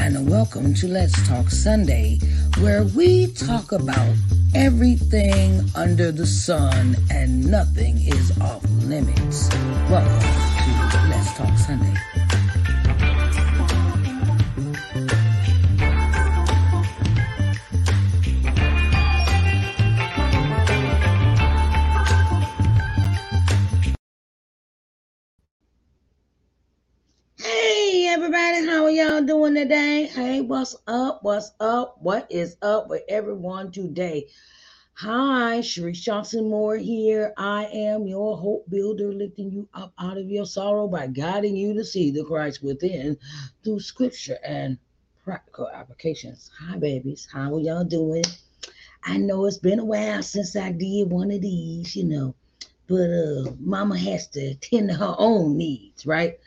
and welcome to Let's Talk Sunday, where we talk about everything under the sun and nothing is off limits. Welcome to Let's Talk Sunday. Y'all doing today? Hey, what's up? What's up? What is up with everyone today? Hi, Sharise Johnson Moore here. I am your hope builder, lifting you up out of your sorrow by guiding you to see the Christ within through scripture and practical applications. Hi, babies. How are y'all doing? I know it's been a while since I did one of these, you know, but uh, mama has to tend to her own needs, right?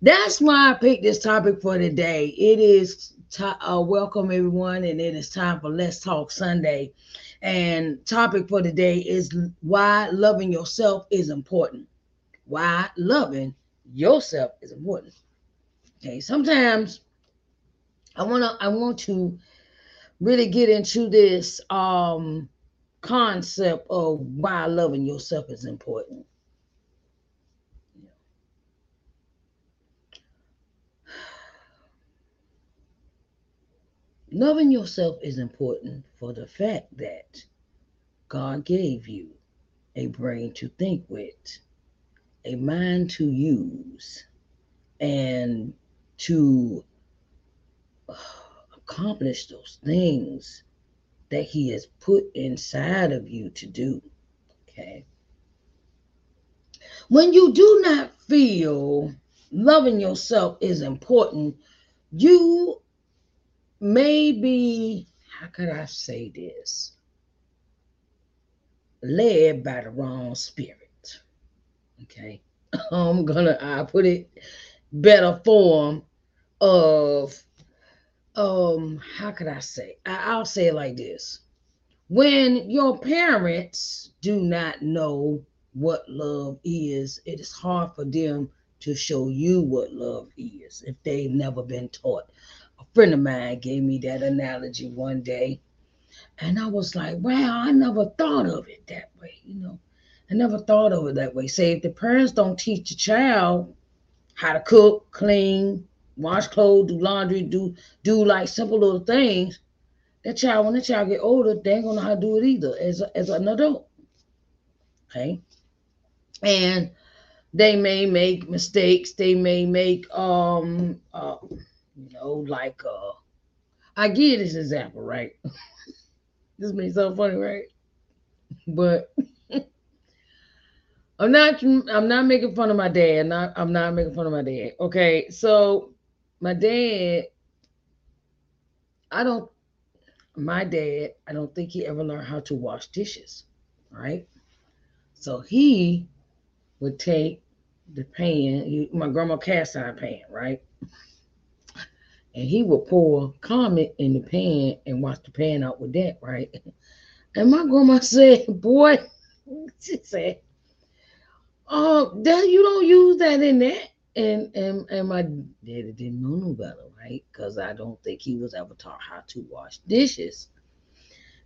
That's why I picked this topic for today. It is uh, welcome everyone, and it is time for Let's Talk Sunday. And topic for today is why loving yourself is important. Why loving yourself is important. Okay, sometimes I want to I want to really get into this um concept of why loving yourself is important. Loving yourself is important for the fact that God gave you a brain to think with, a mind to use, and to uh, accomplish those things that He has put inside of you to do. Okay. When you do not feel loving yourself is important, you maybe how could I say this? Led by the wrong spirit. Okay. I'm gonna I put it better form of um how could I say? I, I'll say it like this. When your parents do not know what love is, it is hard for them to show you what love is if they've never been taught a friend of mine gave me that analogy one day. And I was like, wow, I never thought of it that way, you know. I never thought of it that way. Say if the parents don't teach the child how to cook, clean, wash clothes, do laundry, do do like simple little things, that child, when the child get older, they ain't gonna know how to do it either as, a, as an adult. Okay. And they may make mistakes, they may make um uh, you know, like uh I give this example, right? this may sound funny, right? But I'm not I'm not making fun of my dad. Not I'm not making fun of my dad. Okay, so my dad, I don't my dad, I don't think he ever learned how to wash dishes, right? So he would take the pan, he, my grandma cast iron pan, right? And he would pour Comet in the pan and wash the pan out with that, right? And my grandma said, "Boy," she said, "Oh, that you don't use that in that." And and and my daddy didn't know no better, right? Because I don't think he was ever taught how to wash dishes.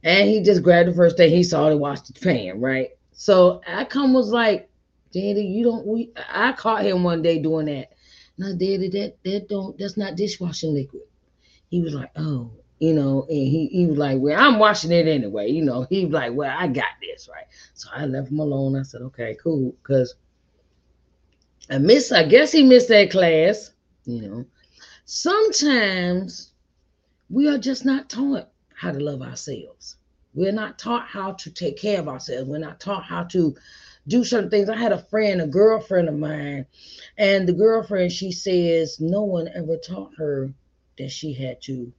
And he just grabbed the first thing he saw to wash the pan, right? So I come was like, Daddy, you don't. We I caught him one day doing that. No, daddy, that that don't that's not dishwashing liquid. He was like, oh, you know, and he, he was like, Well, I'm washing it anyway. You know, he was like, Well, I got this, right? So I left him alone. I said, Okay, cool. Cause I miss, I guess he missed that class, you know. Sometimes we are just not taught how to love ourselves. We're not taught how to take care of ourselves. We're not taught how to do certain things. I had a friend, a girlfriend of mine, and the girlfriend, she says no one ever taught her that she had to,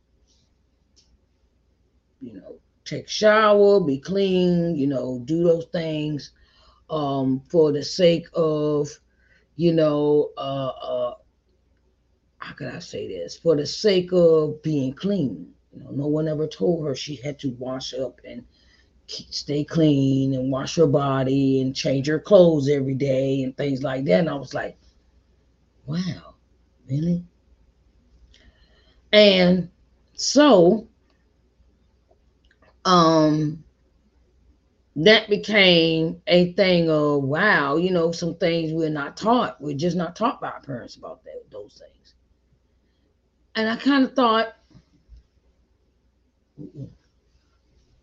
you know, take shower, be clean, you know, do those things um, for the sake of, you know, uh, uh, how could I say this? For the sake of being clean. You know, no one ever told her she had to wash up and stay clean and wash your body and change your clothes every day and things like that. And I was like, wow, really? And so um that became a thing of wow, you know, some things we're not taught. We're just not taught by our parents about that, those things. And I kind of thought,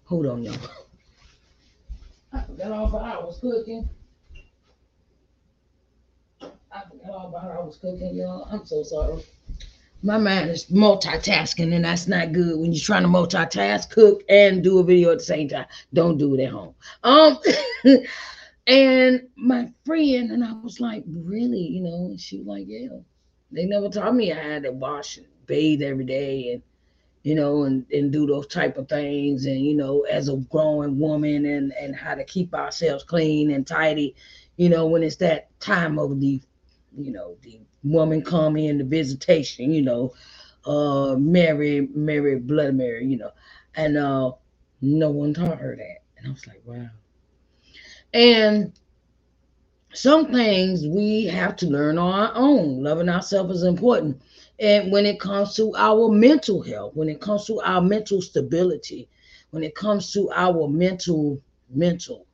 hold on, y'all. I forgot all about I was cooking. I forgot all about I was cooking, y'all. I'm so sorry my mind is multitasking, and that's not good when you're trying to multitask, cook, and do a video at the same time. Don't do it at home. Um, and my friend and I was like, really, you know, and she was like, yeah. They never taught me I had to wash and bathe every day, and you know, and and do those type of things, and you know, as a growing woman, and and how to keep ourselves clean and tidy, you know, when it's that time of the, you know, the woman come in the visitation, you know, uh Mary, Mary, Blood Mary, you know, and uh no one taught her that. And I was like, wow. And some things we have to learn on our own. Loving ourselves is important. And when it comes to our mental health, when it comes to our mental stability, when it comes to our mental, mental,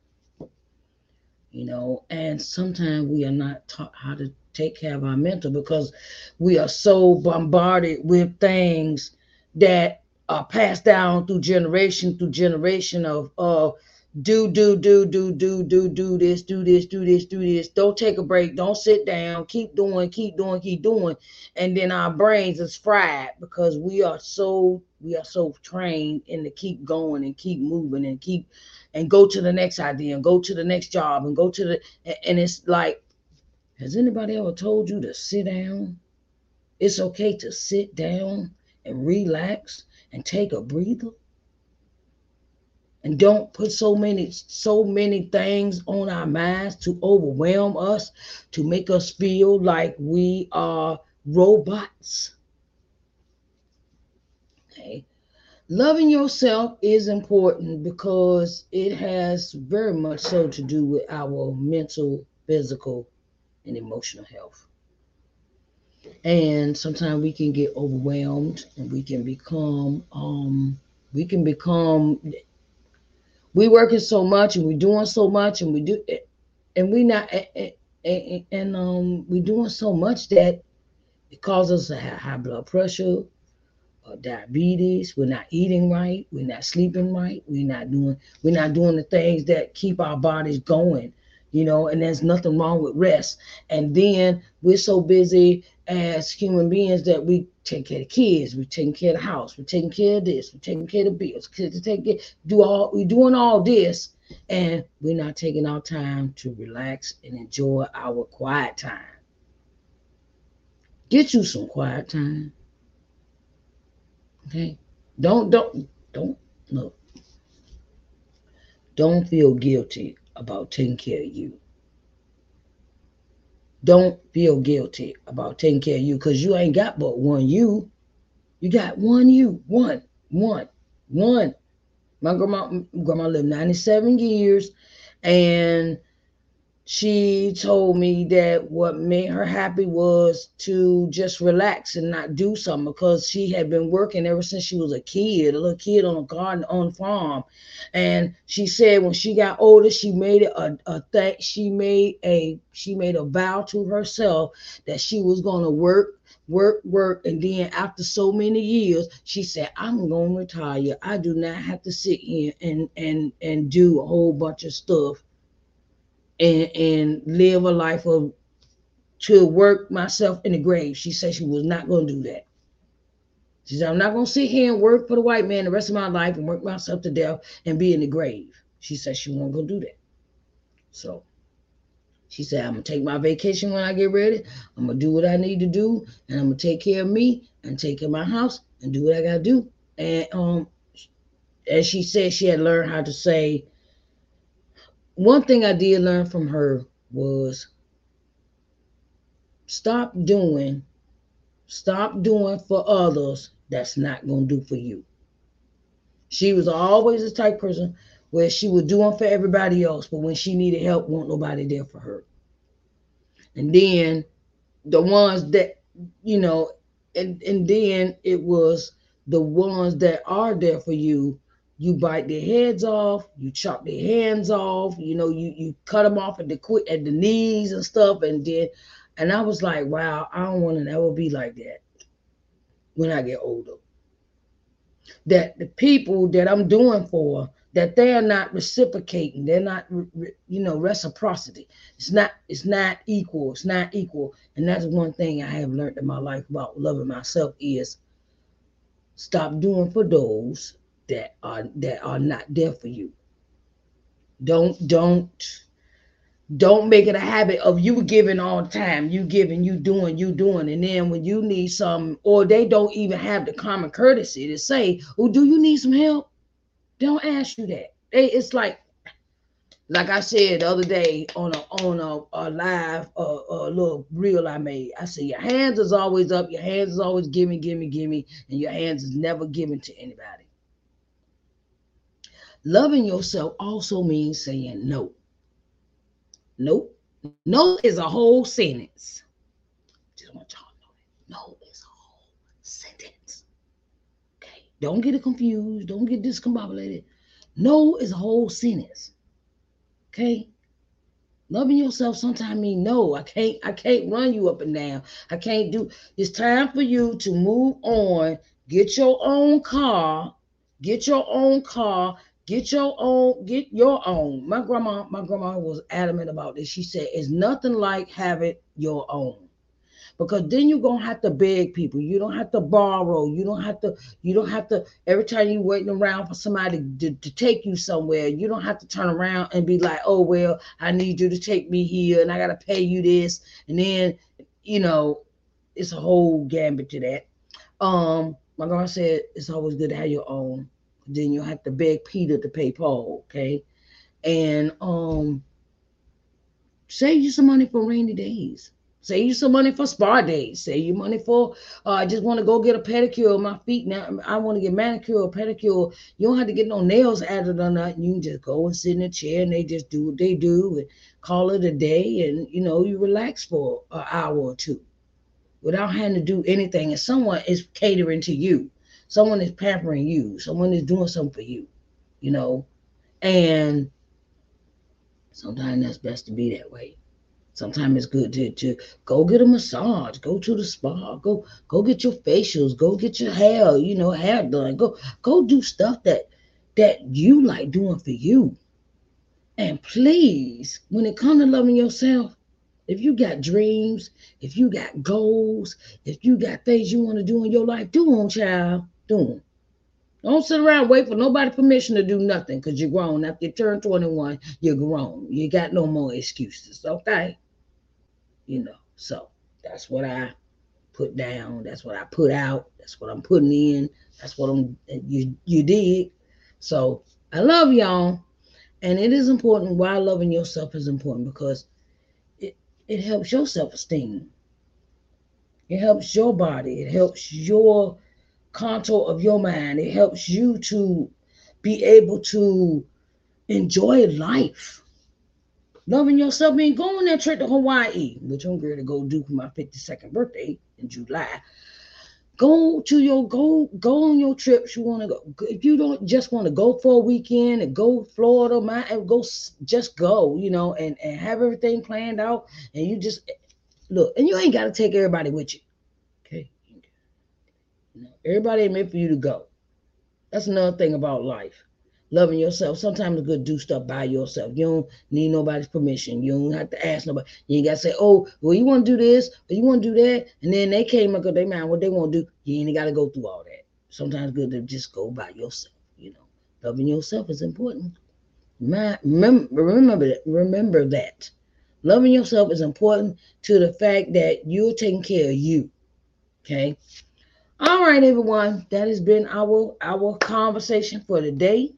you know, and sometimes we are not taught how to take care of our mental because we are so bombarded with things that are passed down through generation through generation of uh do do do do do do do this do this do this do this don't take a break don't sit down keep doing keep doing keep doing and then our brains is fried because we are so we are so trained in to keep going and keep moving and keep and go to the next idea and go to the next job and go to the and it's like has anybody ever told you to sit down? It's okay to sit down and relax and take a breather. And don't put so many so many things on our minds to overwhelm us, to make us feel like we are robots. Okay. Loving yourself is important because it has very much so to do with our mental, physical, and emotional health. And sometimes we can get overwhelmed and we can become um we can become we working so much and we doing so much and we do eh, and we not and, and um we doing so much that it causes us to have high blood pressure or diabetes. We're not eating right. We're not sleeping right. We're not doing we're not doing the things that keep our bodies going you know, and there's nothing wrong with rest. And then we're so busy as human beings that we take care of kids, we're taking care of the house, we're taking care of this, we're taking care of bills, to take care, do all we're doing all this, and we're not taking our time to relax and enjoy our quiet time. Get you some quiet time. Okay? Don't don't don't look. Don't feel guilty about taking care of you. Don't feel guilty about taking care of you because you ain't got but one you. You got one you, one, one, one. My grandma, grandma lived 97 years, and she told me that what made her happy was to just relax and not do something because she had been working ever since she was a kid, a little kid on a garden on a farm. And she said when she got older, she made a, a thing, she made a she made a vow to herself that she was gonna work work, work, and then after so many years, she said, "I'm gonna retire. I do not have to sit here and and and do a whole bunch of stuff and and live a life of to work myself in the grave. She said she was not going to do that. She said, I'm not going to sit here and work for the white man the rest of my life and work myself to death and be in the grave. She said she going to do that. So she said, I'm going to take my vacation when I get ready. I'm going to do what I need to do. And I'm going to take care of me and take care of my house and do what I got to do. And um, as she said, she had learned how to say, one thing I did learn from her was stop doing, stop doing for others that's not going to do for you. She was always the type person where she would do doing for everybody else, but when she needed help, wasn't nobody there for her. And then the ones that, you know, and and then it was the ones that are there for you you bite their heads off, you chop their hands off, you know, you you cut them off at the quick at the knees and stuff, and then, and I was like, wow, I don't want to ever be like that when I get older. That the people that I'm doing for, that they are not reciprocating, they're not, you know, reciprocity. It's not, it's not equal. It's not equal, and that's one thing I have learned in my life about loving myself is stop doing for those that are that are not there for you. Don't don't don't make it a habit of you giving all the time, you giving, you doing, you doing, and then when you need some, or they don't even have the common courtesy to say, "Oh, do you need some help?" Don't ask you that. it's like, like I said the other day on a on a, a live a, little reel I made. I said your hands is always up, your hands is always gimme, gimme, gimme, and your hands is never given to anybody. Loving yourself also means saying no. Nope. No is a whole sentence. Just want y'all to know that. No is a whole sentence. Okay. Don't get it confused. Don't get discombobulated. No is a whole sentence. Okay. Loving yourself sometimes mean no. I can't, I can't run you up and down. I can't do it's time for you to move on. Get your own car. Get your own car Get your own, get your own. My grandma, my grandma was adamant about this. She said, it's nothing like having your own. Because then you're gonna have to beg people. You don't have to borrow. You don't have to, you don't have to, every time you're waiting around for somebody to, to take you somewhere, you don't have to turn around and be like, oh well, I need you to take me here and I gotta pay you this. And then, you know, it's a whole gambit to that. Um, my grandma said it's always good to have your own then you'll have to beg Peter to pay Paul, okay? And um save you some money for rainy days. Save you some money for spa days. Save you money for uh, I just want to go get a pedicure on my feet. Now I want to get manicure or pedicure. You don't have to get no nails added or nothing. You can just go and sit in a chair and they just do what they do and call it a day and you know you relax for an hour or two without having to do anything. And someone is catering to you someone is pampering you, someone is doing something for you, you know. And sometimes that's best to be that way. Sometimes it's good to, to go get a massage, go to the spa, go go get your facials, go get your hair, you know, hair done. Go go do stuff that that you like doing for you. And please, when it comes to loving yourself, if you got dreams, if you got goals, if you got things you want to do in your life, do them, child doing. Don't sit around wait for nobody permission to do nothing because you're grown. After you turn 21, you're grown. You got no more excuses. Okay. You know, so that's what I put down. That's what I put out. That's what I'm putting in. That's what I'm you you did. So I love y'all. And it is important why loving yourself is important because it, it helps your self-esteem. It helps your body. It helps your contour of your mind. It helps you to be able to enjoy life. Loving yourself means going on that trip to Hawaii, which I'm going to go do for my 52nd birthday in July. Go to your go go on your trips you want to go. If you don't just want to go for a weekend and go Florida, my and go just go, you know, and and have everything planned out, and you just look, and you ain't got to take everybody with you. Everybody ain't meant for you to go. That's another thing about life. Loving yourself. Sometimes it's good to do stuff by yourself. You don't need nobody's permission. You don't have to ask nobody. You ain't got to say, oh, well, you want to do this, or you want to do that. And then they came up with their mind what they want to do. You ain't got to go through all that. Sometimes good to just go by yourself. You know, loving yourself is important. remember, remember that. Remember that. Loving yourself is important to the fact that you're taking care of you. Okay. All right, everyone. That has been our our conversation for today.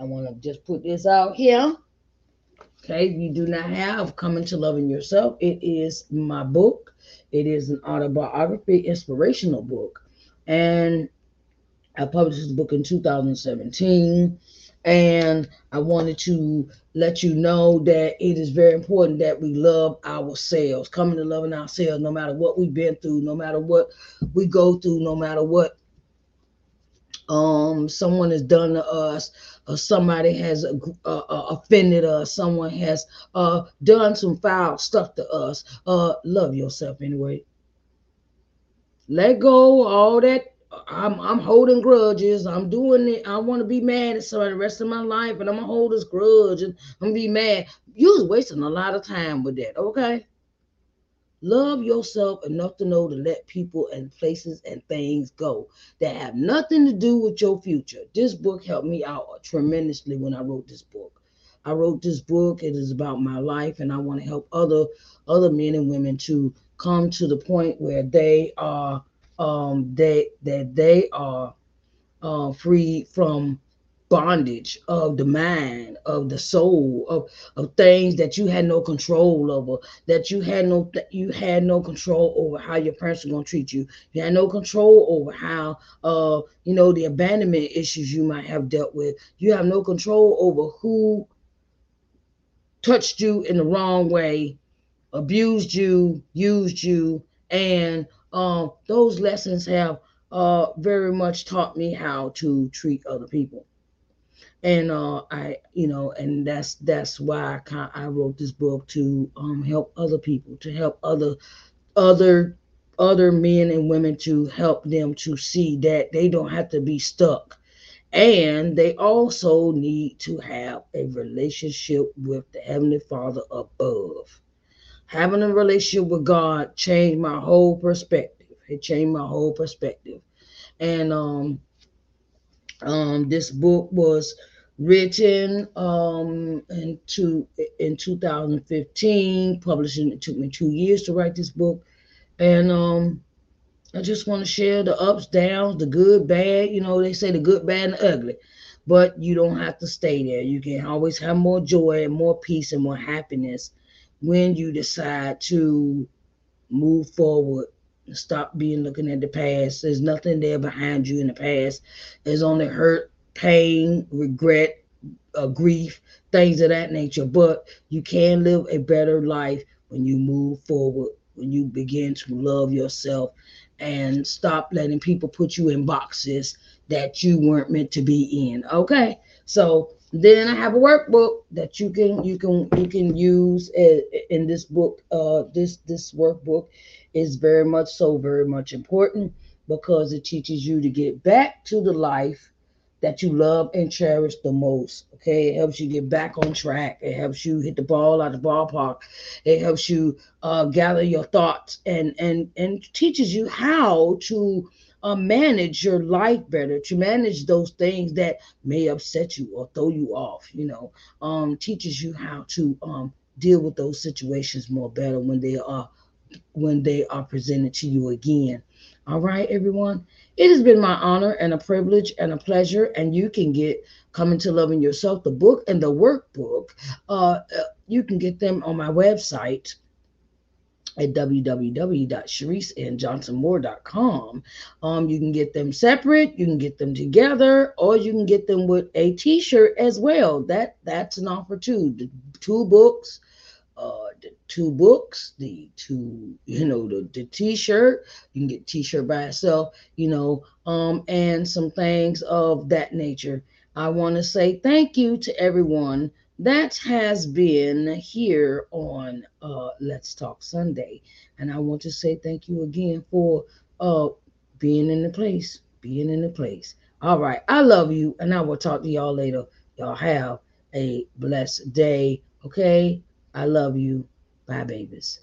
I want to just put this out here. Okay, you do not have Coming to Loving Yourself. It is my book. It is an autobiography, inspirational book. And I published this book in 2017. And I wanted to let you know that it is very important that we love ourselves, coming to loving ourselves, no matter what we've been through, no matter what we go through, no matter what um someone has done to us or somebody has uh, uh, offended us someone has uh done some foul stuff to us uh love yourself anyway. Let go all that I'm I'm holding grudges. I'm doing it. I want to be mad at somebody the rest of my life, and I'm gonna hold this grudge and I'm gonna be mad. You was wasting a lot of time with that, okay? Love yourself enough to know to let people and places and things go that have nothing to do with your future. This book helped me out tremendously when I wrote this book. I wrote this book. It is about my life, and I want to help other other men and women to come to the point where they are um they that they are uh, free from bondage of the mind, of the soul, of, of things that you had no control over, that you had no you had no control over how your parents are gonna treat you. You had no control over how uh you know the abandonment issues you might have dealt with. You have no control over who touched you in the wrong way, abused you, used you, and um, those lessons have uh, very much taught me how to treat other people and uh, I, you know, and that's that's why I I wrote this book to um, help other people, to help other other other men and women to help them to see that they don't have to be stuck, and they also need to have a relationship with the Heavenly Father above. Having a relationship with God changed my whole perspective. It changed my whole perspective, and um, um, this book was written um in two in 2015 publishing it took me two years to write this book. And um i just want to share the ups downs the good bad you know they say the good bad and the ugly. But you don't have to stay there. You can always have more joy and more peace and more happiness when you decide to move forward stop being looking at the past there's nothing there behind you in the past there's only hurt pain, regret, uh, grief, things of that nature. But you can live a better life when you move forward, when you begin to love yourself and stop letting people put you in boxes that you weren't meant to be in. Okay. So then I have a workbook that you can you can you can use in this book. Uh, this this workbook is very much so very much important because it teaches you to get back to the life that you love and cherish the most. Okay, it helps you get back on track. It helps you hit the ball out of the ballpark. It helps you uh, gather your thoughts and and and teaches you how to uh, manage your life better, to manage those things that may upset you or throw you off. You know, um, teaches you how to um, deal with those situations more better when they are when they are presented to you again. All right, everyone. It has been my honor and a privilege and a pleasure. And you can get Coming to Loving Yourself, the book and the workbook. Uh, uh you can get them on my website at www.shariceandjohnsonmoore.com. Um, you can get them separate, you can get them together, or you can get them with a t-shirt as well. That that's an offer too. The two books uh, the two books, the two, you know, the, the t-shirt. You can get t-shirt by itself, you know, um, and some things of that nature. I want to say thank you to everyone that has been here on uh, Let's Talk Sunday. And I want to say thank you again for uh, being in the place, being in the place. All right. I love you, and I will talk to y'all later. Y'all have a blessed day. Okay. I love you. Bye, babies.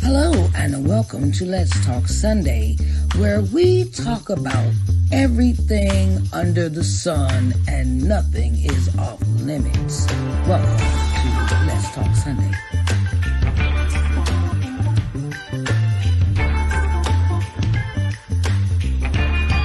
Hello, and welcome to Let's Talk Sunday, where we talk about everything under the sun and nothing is off limits. Welcome to Let's Talk Sunday.